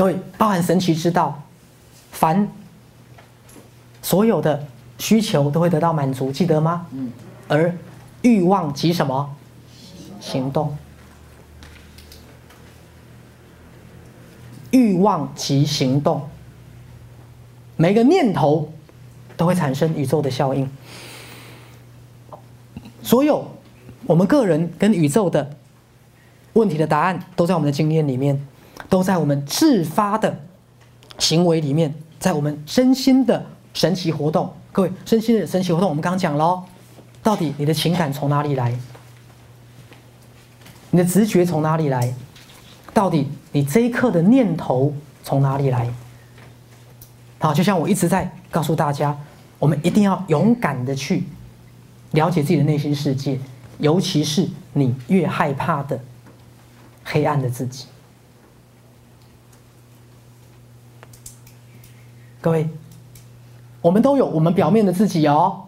各位，包含神奇之道，凡所有的需求都会得到满足，记得吗？嗯。而欲望及什么？行动。欲望及行动，每个念头都会产生宇宙的效应。所有我们个人跟宇宙的问题的答案，都在我们的经验里面，都在我们自发的行为里面，在我们身心的神奇活动。各位，身心的神奇活动，我们刚刚讲喽，到底你的情感从哪里来？你的直觉从哪里来？到底你这一刻的念头从哪里来？好，就像我一直在告诉大家，我们一定要勇敢的去了解自己的内心世界，尤其是你越害怕的黑暗的自己。各位，我们都有我们表面的自己哦，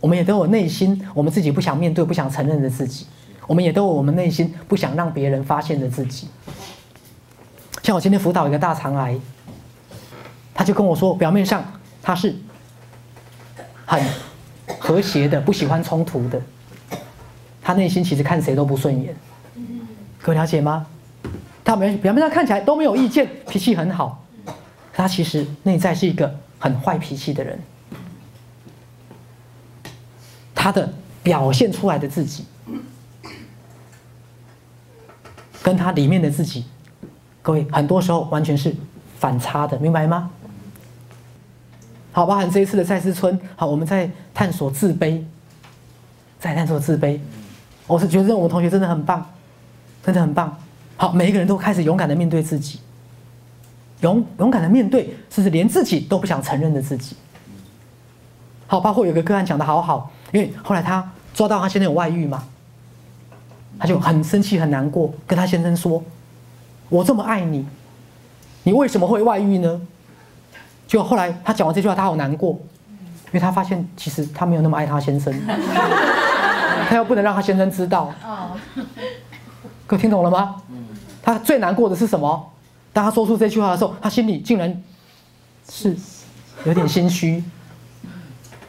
我们也都有内心我们自己不想面对、不想承认的自己。我们也都有我们内心不想让别人发现的自己。像我今天辅导一个大肠癌，他就跟我说，表面上他是很和谐的，不喜欢冲突的，他内心其实看谁都不顺眼。各位了解吗？他表表面上看起来都没有意见，脾气很好，他其实内在是一个很坏脾气的人。他的表现出来的自己。跟他里面的自己，各位很多时候完全是反差的，明白吗？好，包含这一次的赛斯村，好，我们在探索自卑，在探索自卑，我是觉得我们同学真的很棒，真的很棒。好，每一个人都开始勇敢的面对自己，勇勇敢的面对，甚至连自己都不想承认的自己。好，包括有个个案讲的好好，因为后来他抓到他现在有外遇嘛。他就很生气、很难过，跟他先生说：“我这么爱你，你为什么会外遇呢？”就后来他讲完这句话，他好难过，因为他发现其实他没有那么爱他先生，他又不能让他先生知道。各位听懂了吗？他最难过的是什么？当他说出这句话的时候，他心里竟然是有点心虚。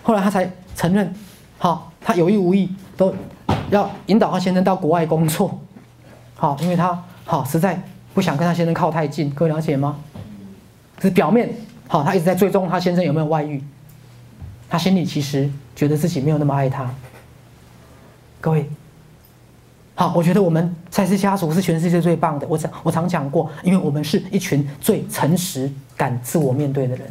后来他才承认，好，他有意无意都。要引导他先生到国外工作，好，因为他好实在不想跟他先生靠太近，各位了解吗？是表面好，他一直在追踪他先生有没有外遇，他心里其实觉得自己没有那么爱他。各位，好，我觉得我们蔡氏家族是全世界最棒的。我常我常讲过，因为我们是一群最诚实、敢自我面对的人。